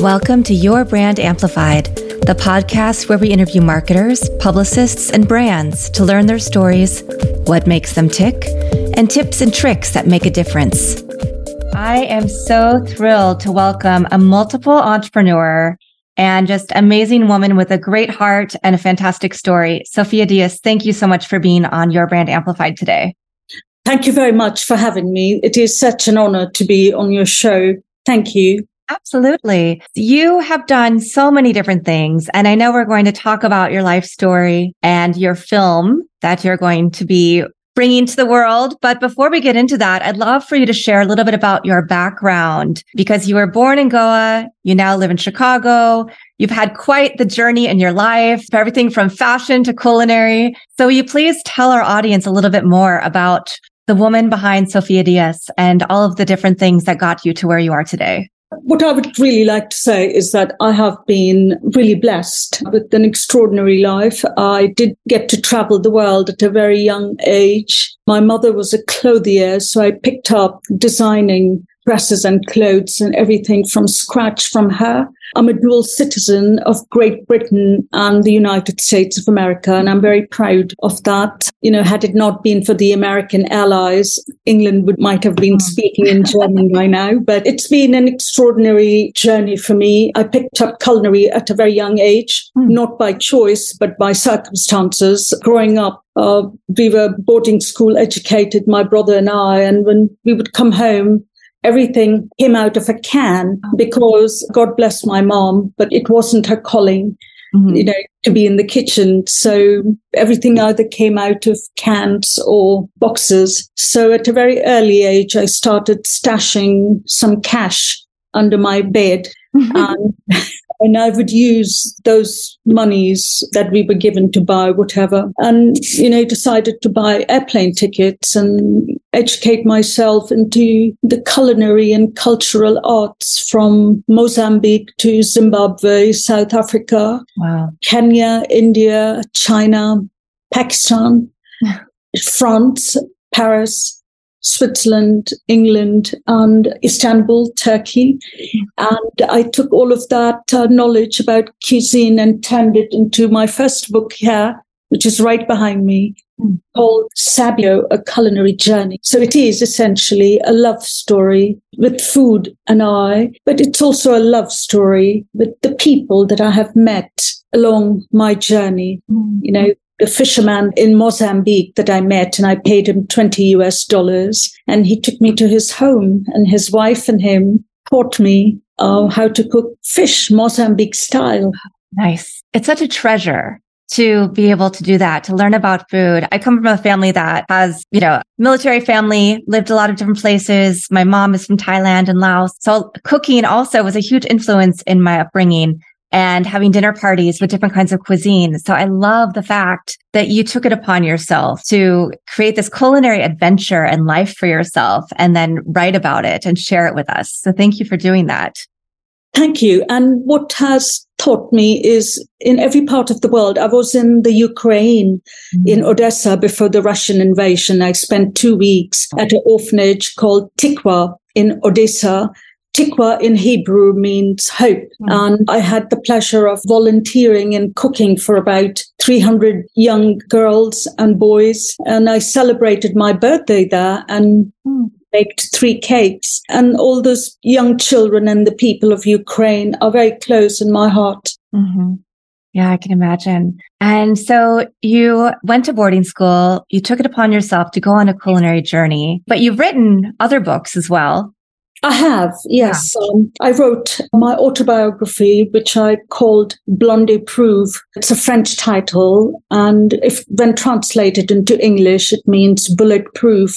Welcome to Your Brand Amplified, the podcast where we interview marketers, publicists, and brands to learn their stories, what makes them tick, and tips and tricks that make a difference. I am so thrilled to welcome a multiple entrepreneur and just amazing woman with a great heart and a fantastic story. Sophia Dias, thank you so much for being on Your Brand Amplified today. Thank you very much for having me. It is such an honor to be on your show. Thank you. Absolutely. You have done so many different things. And I know we're going to talk about your life story and your film that you're going to be bringing to the world. But before we get into that, I'd love for you to share a little bit about your background because you were born in Goa. You now live in Chicago. You've had quite the journey in your life, everything from fashion to culinary. So will you please tell our audience a little bit more about the woman behind Sophia Dias and all of the different things that got you to where you are today? What I would really like to say is that I have been really blessed with an extraordinary life. I did get to travel the world at a very young age. My mother was a clothier, so I picked up designing dresses and clothes and everything from scratch from her. I'm a dual citizen of Great Britain and the United States of America, and I'm very proud of that. You know, had it not been for the American allies, England would might have been speaking in German by now. But it's been an extraordinary journey for me. I picked up culinary at a very young age, mm. not by choice, but by circumstances. Growing up, uh, we were boarding school educated, my brother and I, and when we would come home, everything came out of a can because God bless my mom, but it wasn't her calling. Mm-hmm. You know, to be in the kitchen. So everything either came out of cans or boxes. So at a very early age, I started stashing some cash under my bed. and and I would use those monies that we were given to buy whatever and, you know, decided to buy airplane tickets and educate myself into the culinary and cultural arts from Mozambique to Zimbabwe, South Africa, wow. Kenya, India, China, Pakistan, France, Paris, Switzerland, England, and Istanbul, Turkey. And I took all of that uh, knowledge about cuisine and turned it into my first book here, which is right behind me, called Sabio, A Culinary Journey. So it is essentially a love story with food and I, but it's also a love story with the people that I have met along my journey. Mm. You know, a fisherman in Mozambique that I met and I paid him 20 US dollars and he took me to his home and his wife and him taught me uh, how to cook fish Mozambique style. Nice. It's such a treasure to be able to do that, to learn about food. I come from a family that has, you know, military family, lived a lot of different places. My mom is from Thailand and Laos. So cooking also was a huge influence in my upbringing and having dinner parties with different kinds of cuisine. So I love the fact that you took it upon yourself to create this culinary adventure and life for yourself and then write about it and share it with us. So thank you for doing that. Thank you. And what has taught me is in every part of the world. I was in the Ukraine, mm-hmm. in Odessa before the Russian invasion. I spent two weeks at an orphanage called Tikva in Odessa Tikva in Hebrew means hope. Mm. And I had the pleasure of volunteering and cooking for about 300 young girls and boys. And I celebrated my birthday there and mm. baked three cakes. And all those young children and the people of Ukraine are very close in my heart. Mm-hmm. Yeah, I can imagine. And so you went to boarding school, you took it upon yourself to go on a culinary journey, but you've written other books as well. I have, yes. Yeah. Um, I wrote my autobiography, which I called Blonde Proof. It's a French title, and if when translated into English, it means bulletproof.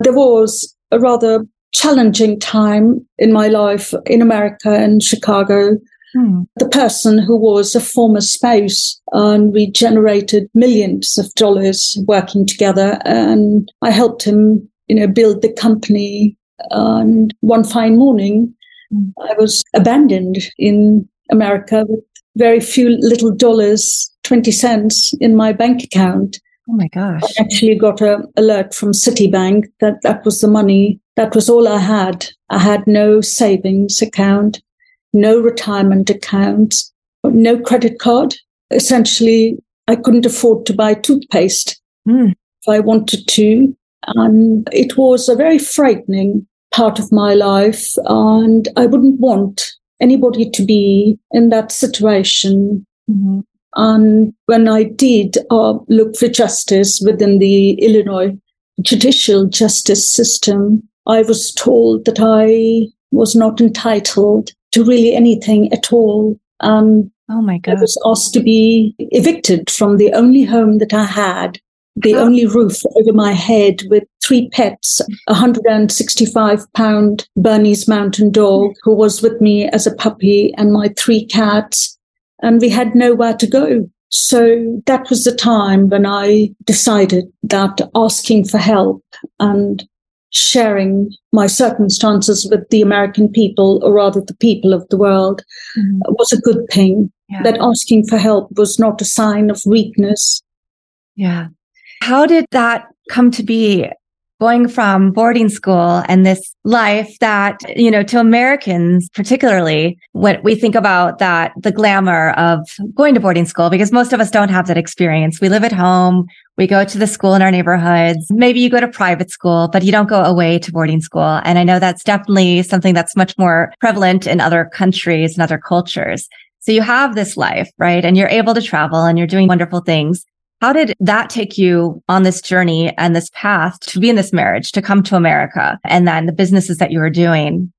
There was a rather challenging time in my life in America and Chicago. Hmm. The person who was a former spouse, and we generated millions of dollars working together, and I helped him, you know, build the company and one fine morning, I was abandoned in America with very few little dollars, 20 cents in my bank account. Oh my gosh. I actually got an alert from Citibank that that was the money. That was all I had. I had no savings account. no retirement account, no credit card. Essentially, I couldn't afford to buy toothpaste mm. if I wanted to. And it was a very frightening part of my life. And I wouldn't want anybody to be in that situation. Mm-hmm. And when I did uh, look for justice within the Illinois judicial justice system, I was told that I was not entitled to really anything at all. And oh my God. I was asked to be evicted from the only home that I had, the only roof over my head with three pets, a 165 pound Bernese mountain dog who was with me as a puppy and my three cats. And we had nowhere to go. So that was the time when I decided that asking for help and sharing my circumstances with the American people, or rather the people of the world, mm-hmm. was a good thing. Yeah. That asking for help was not a sign of weakness. Yeah. How did that come to be? Going from boarding school and this life that, you know, to Americans, particularly when we think about that, the glamour of going to boarding school, because most of us don't have that experience. We live at home. We go to the school in our neighborhoods. Maybe you go to private school, but you don't go away to boarding school. And I know that's definitely something that's much more prevalent in other countries and other cultures. So you have this life, right? And you're able to travel and you're doing wonderful things. How did that take you on this journey and this path to be in this marriage, to come to America and then the businesses that you were doing?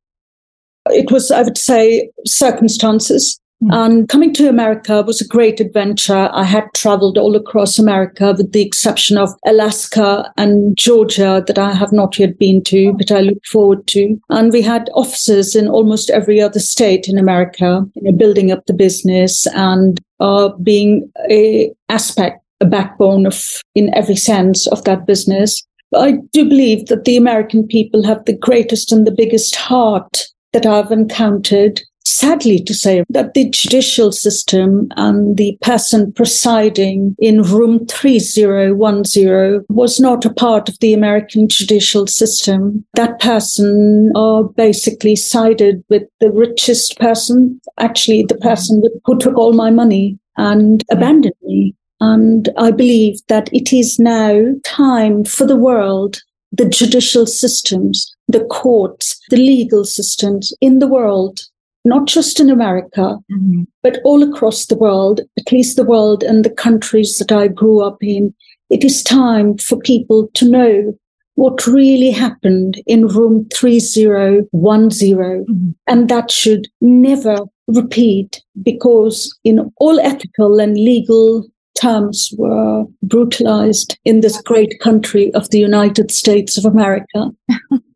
It was, I would say, circumstances. Mm-hmm. And coming to America was a great adventure. I had traveled all across America with the exception of Alaska and Georgia that I have not yet been to, but I look forward to. And we had offices in almost every other state in America, you know, building up the business and uh, being a aspect, a backbone of, in every sense of that business. I do believe that the American people have the greatest and the biggest heart that I've encountered sadly to say that the judicial system and the person presiding in room 3010 was not a part of the American judicial system. That person uh, basically sided with the richest person, actually the person who took all my money and abandoned me. And I believe that it is now time for the world, the judicial systems, the courts, the legal systems in the world not just in America, mm-hmm. but all across the world, at least the world and the countries that I grew up in. It is time for people to know what really happened in room 3010. Mm-hmm. And that should never repeat because in all ethical and legal terms were brutalized in this great country of the United States of America.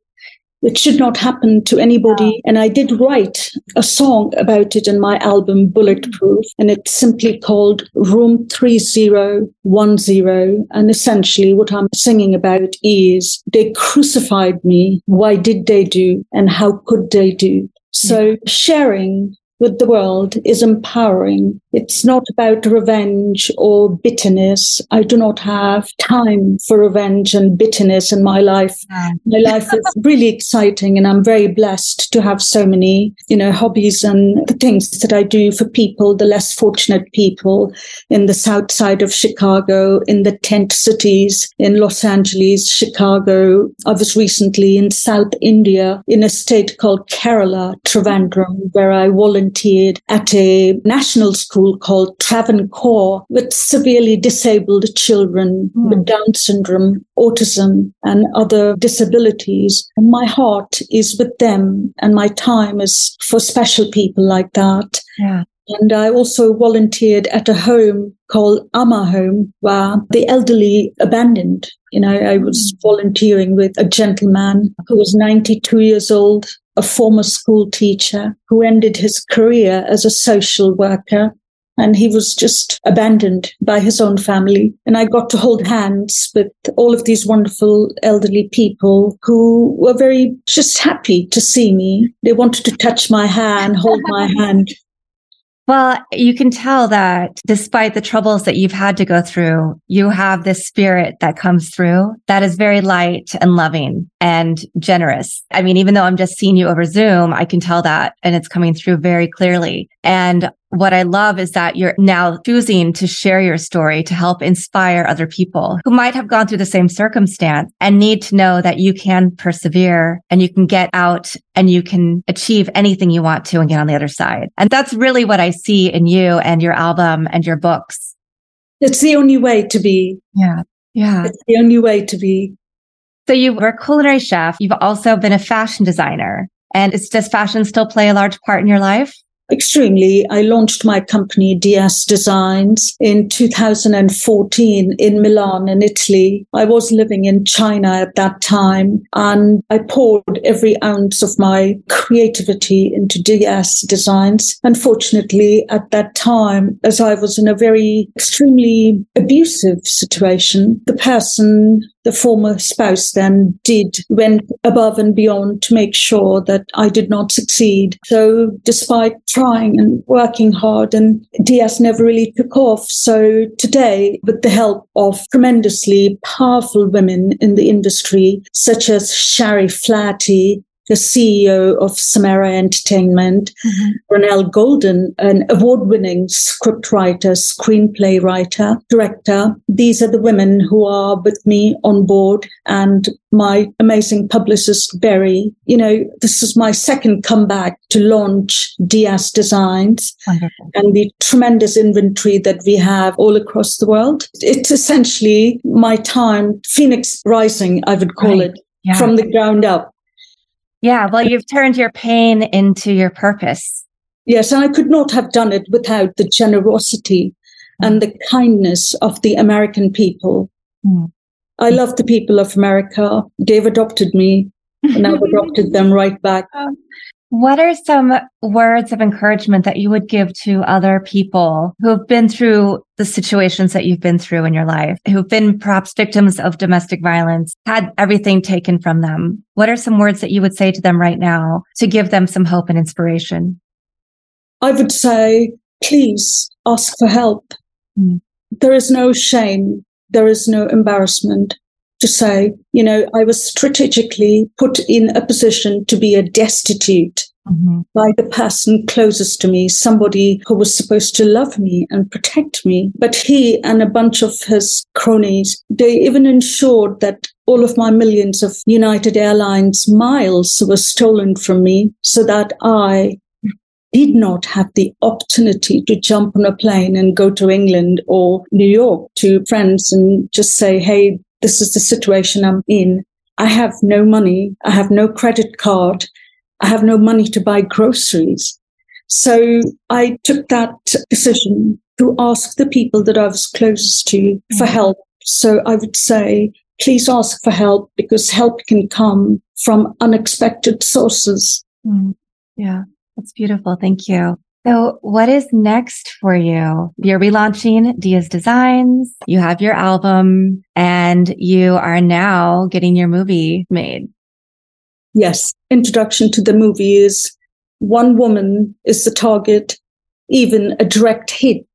It should not happen to anybody. And I did write a song about it in my album Bulletproof, and it's simply called Room 3010. And essentially, what I'm singing about is they crucified me. Why did they do? And how could they do? So sharing with the world is empowering. It's not about revenge or bitterness. I do not have time for revenge and bitterness in my life. Mm. My life is really exciting and I'm very blessed to have so many, you know, hobbies and the things that I do for people, the less fortunate people in the south side of Chicago, in the tent cities in Los Angeles, Chicago. I was recently in South India in a state called Kerala, Trivandrum, where I volunteered volunteered at a national school called Travancore with severely disabled children mm. with Down syndrome, autism, and other disabilities. And my heart is with them, and my time is for special people like that. Yeah. And I also volunteered at a home called Ama Home, where the elderly abandoned. You know, I was hmm. volunteering with a gentleman who was 92 years old a former school teacher who ended his career as a social worker. And he was just abandoned by his own family. And I got to hold hands with all of these wonderful elderly people who were very just happy to see me. They wanted to touch my hand, hold my hand. Well, you can tell that despite the troubles that you've had to go through, you have this spirit that comes through that is very light and loving. And generous. I mean, even though I'm just seeing you over Zoom, I can tell that and it's coming through very clearly. And what I love is that you're now choosing to share your story to help inspire other people who might have gone through the same circumstance and need to know that you can persevere and you can get out and you can achieve anything you want to and get on the other side. And that's really what I see in you and your album and your books. It's the only way to be. Yeah. Yeah. It's the only way to be. So you were a culinary chef. You've also been a fashion designer. And does fashion still play a large part in your life? Extremely. I launched my company, DS Designs, in 2014 in Milan, in Italy. I was living in China at that time, and I poured every ounce of my creativity into DS Designs. Unfortunately, at that time, as I was in a very extremely abusive situation, the person the former spouse then did went above and beyond to make sure that I did not succeed. So despite trying and working hard and DS never really took off. So today, with the help of tremendously powerful women in the industry, such as Shari Flaherty, the CEO of Samara Entertainment, mm-hmm. Golden, an award winning scriptwriter, screenplay writer, director. These are the women who are with me on board and my amazing publicist, Berry. You know, this is my second comeback to launch DS Designs Wonderful. and the tremendous inventory that we have all across the world. It's essentially my time, Phoenix Rising, I would call right. it. Yeah. From the ground up. Yeah, well, you've turned your pain into your purpose. Yes, and I could not have done it without the generosity and the kindness of the American people. Mm. I love the people of America. They've adopted me, and I've adopted them right back. What are some words of encouragement that you would give to other people who have been through the situations that you've been through in your life, who've been perhaps victims of domestic violence, had everything taken from them? What are some words that you would say to them right now to give them some hope and inspiration? I would say, please ask for help. Mm. There is no shame. There is no embarrassment to say, you know, I was strategically put in a position to be a destitute mm-hmm. by the person closest to me, somebody who was supposed to love me and protect me. But he and a bunch of his cronies, they even ensured that all of my millions of United Airlines miles were stolen from me so that I did not have the opportunity to jump on a plane and go to England or New York to friends and just say, Hey, this is the situation I'm in. I have no money. I have no credit card. I have no money to buy groceries. So I took that decision to ask the people that I was closest to for mm-hmm. help. So I would say, please ask for help because help can come from unexpected sources. Mm, yeah, that's beautiful. Thank you. So what is next for you? You're relaunching Dia's Designs. You have your album and you are now getting your movie made. Yes. Introduction to the movie is one woman is the target. Even a direct hit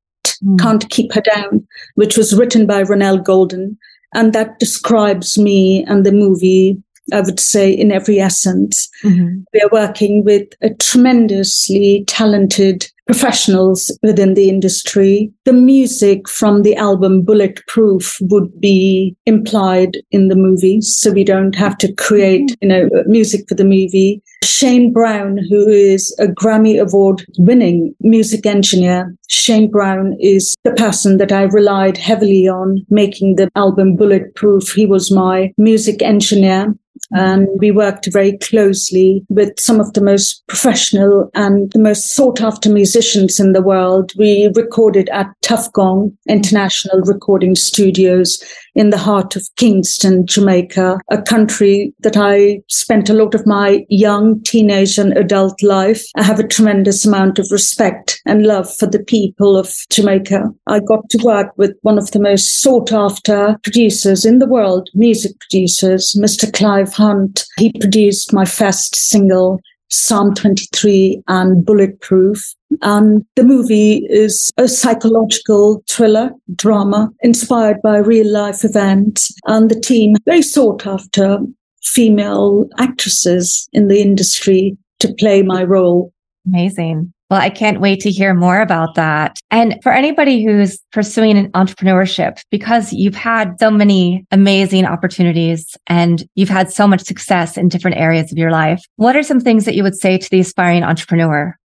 mm. can't keep her down, which was written by Ranelle Golden. And that describes me and the movie I would say, in every essence. Mm-hmm. We are working with a tremendously talented professionals within the industry. The music from the album Bulletproof would be implied in the movie. So we don't have to create, you know, music for the movie. Shane Brown, who is a Grammy Award winning music engineer. Shane Brown is the person that I relied heavily on making the album Bulletproof. He was my music engineer. And we worked very closely with some of the most professional and the most sought after musicians in the world. We recorded at Tuff Gong International Recording Studios in the heart of Kingston, Jamaica, a country that I spent a lot of my young teenage and adult life. I have a tremendous amount of respect and love for the people of Jamaica. I got to work with one of the most sought after producers in the world, music producers, Mr. Clive Hunt. He produced my first single, Psalm 23 and Bulletproof. And the movie is a psychological thriller drama inspired by real life events. And the team, very sought after, female actresses in the industry to play my role. Amazing. Well, I can't wait to hear more about that. And for anybody who's pursuing an entrepreneurship, because you've had so many amazing opportunities and you've had so much success in different areas of your life, what are some things that you would say to the aspiring entrepreneur?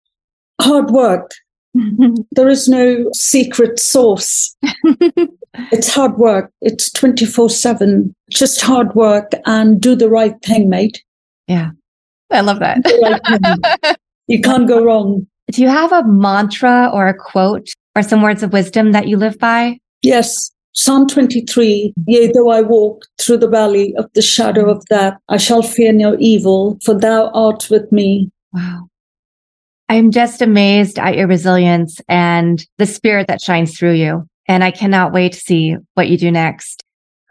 Hard work. there is no secret sauce. it's hard work. It's 24 7. Just hard work and do the right thing, mate. Yeah. I love that. Right you can't go wrong. Do you have a mantra or a quote or some words of wisdom that you live by? Yes. Psalm 23, yea, though I walk through the valley of the shadow of that, I shall fear no evil, for thou art with me. Wow. I'm just amazed at your resilience and the spirit that shines through you. And I cannot wait to see what you do next.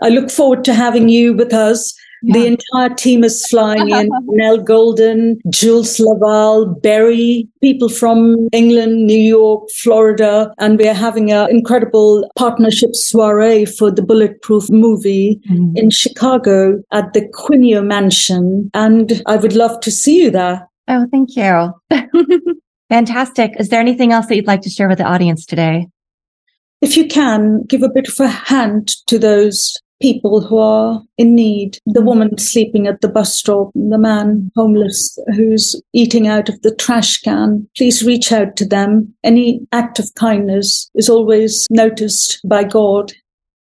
I look forward to having you with us the entire team is flying in. Nell Golden, Jules Laval, Berry, people from England, New York, Florida. And we are having an incredible partnership soiree for the Bulletproof movie mm-hmm. in Chicago at the Quinio Mansion. And I would love to see you there. Oh, thank you. Fantastic. Is there anything else that you'd like to share with the audience today? If you can, give a bit of a hand to those people who are in need. The woman sleeping at the bus stop, the man homeless who's eating out of the trash can. Please reach out to them. Any act of kindness is always noticed by God.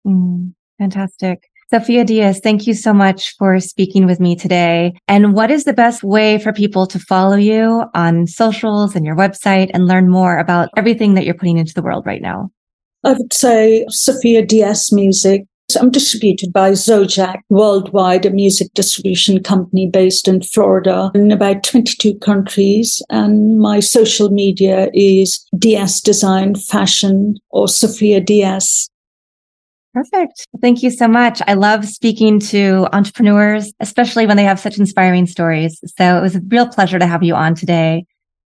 Mm, fantastic. Sophia Dias, thank you so much for speaking with me today. And what is the best way for people to follow you on socials and your website and learn more about everything that you're putting into the world right now? I would say Sophia Dias Music I'm distributed by Zojak Worldwide, a music distribution company based in Florida in about 22 countries. And my social media is Dias Design Fashion or Sophia Dias. Perfect. Thank you so much. I love speaking to entrepreneurs, especially when they have such inspiring stories. So it was a real pleasure to have you on today.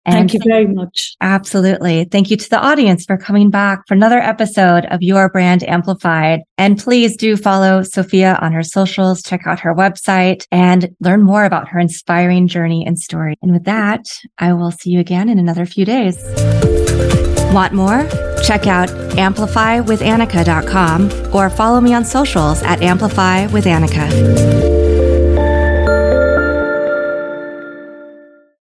And thank you very much. Absolutely. Thank you to the audience for coming back for another episode of Your Brand Amplified. And please do follow Sophia on her socials, check out her website, and learn more about her inspiring journey and story. And with that, I will see you again in another few days. Want more? Check out amplifywithannika.com or follow me on socials at amplifywithannika.